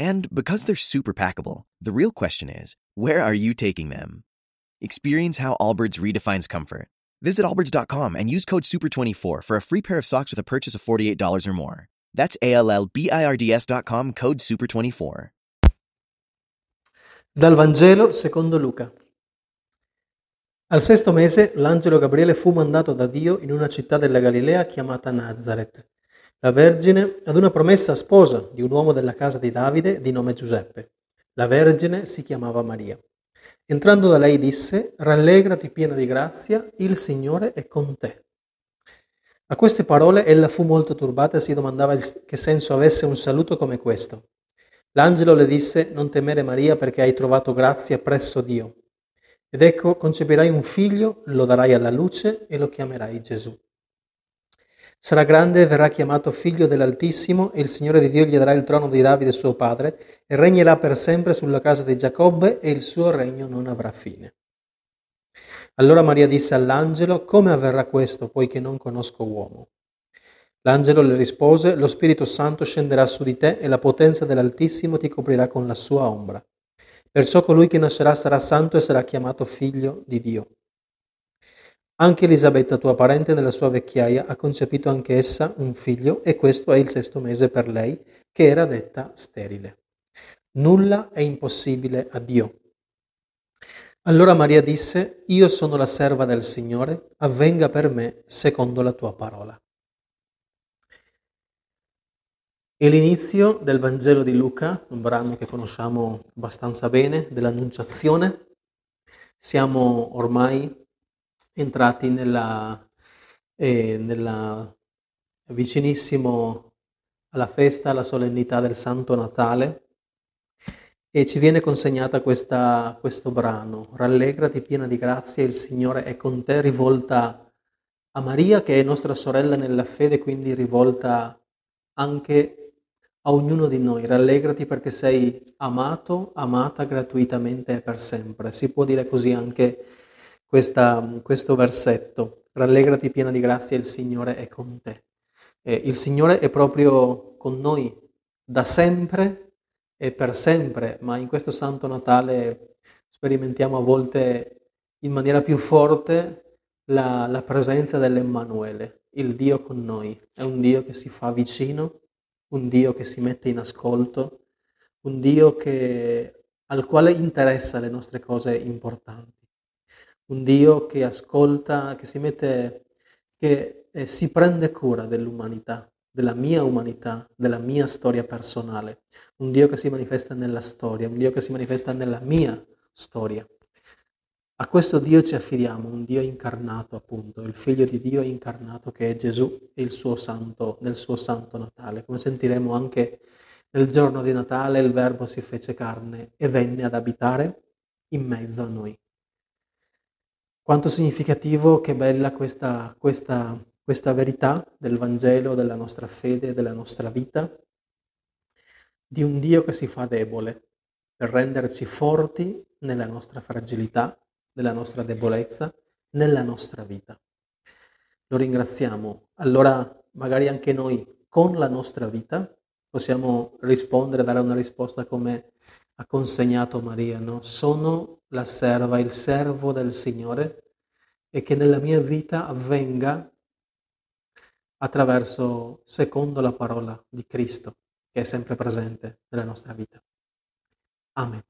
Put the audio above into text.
And because they're super packable, the real question is where are you taking them? Experience how Allbirds redefines comfort. Visit allbirds.com and use code SUPER24 for a free pair of socks with a purchase of $48 or more. That's A L L B I R D S.com code SUPER24. Dal Vangelo secondo Luca. Al sesto mese l'angelo Gabriele fu mandato da Dio in una città della Galilea chiamata Nazareth, la Vergine ad una promessa sposa di un uomo della casa di Davide di nome Giuseppe. La Vergine si chiamava Maria. Entrando da lei disse, rallegrati piena di grazia, il Signore è con te. A queste parole ella fu molto turbata e si domandava che senso avesse un saluto come questo. L'angelo le disse, non temere Maria perché hai trovato grazia presso Dio. Ed ecco, concepirai un figlio, lo darai alla luce e lo chiamerai Gesù. Sarà grande e verrà chiamato figlio dell'Altissimo e il Signore di Dio gli darà il trono di Davide suo padre e regnerà per sempre sulla casa di Giacobbe e il suo regno non avrà fine. Allora Maria disse all'angelo, come avverrà questo poiché non conosco uomo? L'angelo le rispose, lo Spirito Santo scenderà su di te e la potenza dell'Altissimo ti coprirà con la sua ombra. Perciò colui che nascerà sarà santo e sarà chiamato figlio di Dio. Anche Elisabetta, tua parente, nella sua vecchiaia, ha concepito anche essa un figlio e questo è il sesto mese per lei, che era detta sterile. Nulla è impossibile a Dio. Allora Maria disse, Io sono la serva del Signore, avvenga per me secondo la tua parola. È l'inizio del Vangelo di Luca, un brano che conosciamo abbastanza bene, dell'Annunciazione. Siamo ormai entrati nella, eh, nella, vicinissimo alla festa, alla solennità del Santo Natale e ci viene consegnata questa, questo brano. Rallegrati piena di grazia, il Signore è con te, rivolta a Maria che è nostra sorella nella fede, quindi rivolta anche a ognuno di noi. Rallegrati perché sei amato, amata gratuitamente e per sempre. Si può dire così anche questa, questo versetto. Rallegrati piena di grazia, il Signore è con te. Eh, il Signore è proprio con noi da sempre e per sempre, ma in questo Santo Natale sperimentiamo a volte in maniera più forte la, la presenza dell'Emmanuele, il Dio con noi. È un Dio che si fa vicino, un Dio che si mette in ascolto, un Dio che, al quale interessa le nostre cose importanti un Dio che ascolta, che si mette, che eh, si prende cura dell'umanità, della mia umanità, della mia storia personale, un Dio che si manifesta nella storia, un Dio che si manifesta nella mia storia. A questo Dio ci affidiamo, un Dio incarnato appunto, il figlio di Dio incarnato che è Gesù il suo santo, nel suo santo Natale. Come sentiremo anche nel giorno di Natale il Verbo si fece carne e venne ad abitare in mezzo a noi. Quanto significativo, che bella questa, questa, questa verità del Vangelo, della nostra fede, della nostra vita, di un Dio che si fa debole per renderci forti nella nostra fragilità, nella nostra debolezza, nella nostra vita. Lo ringraziamo. Allora magari anche noi con la nostra vita possiamo rispondere, dare una risposta come ha consegnato Maria, no? Sono la serva, il servo del Signore e che nella mia vita avvenga attraverso, secondo la parola di Cristo, che è sempre presente nella nostra vita. Amen.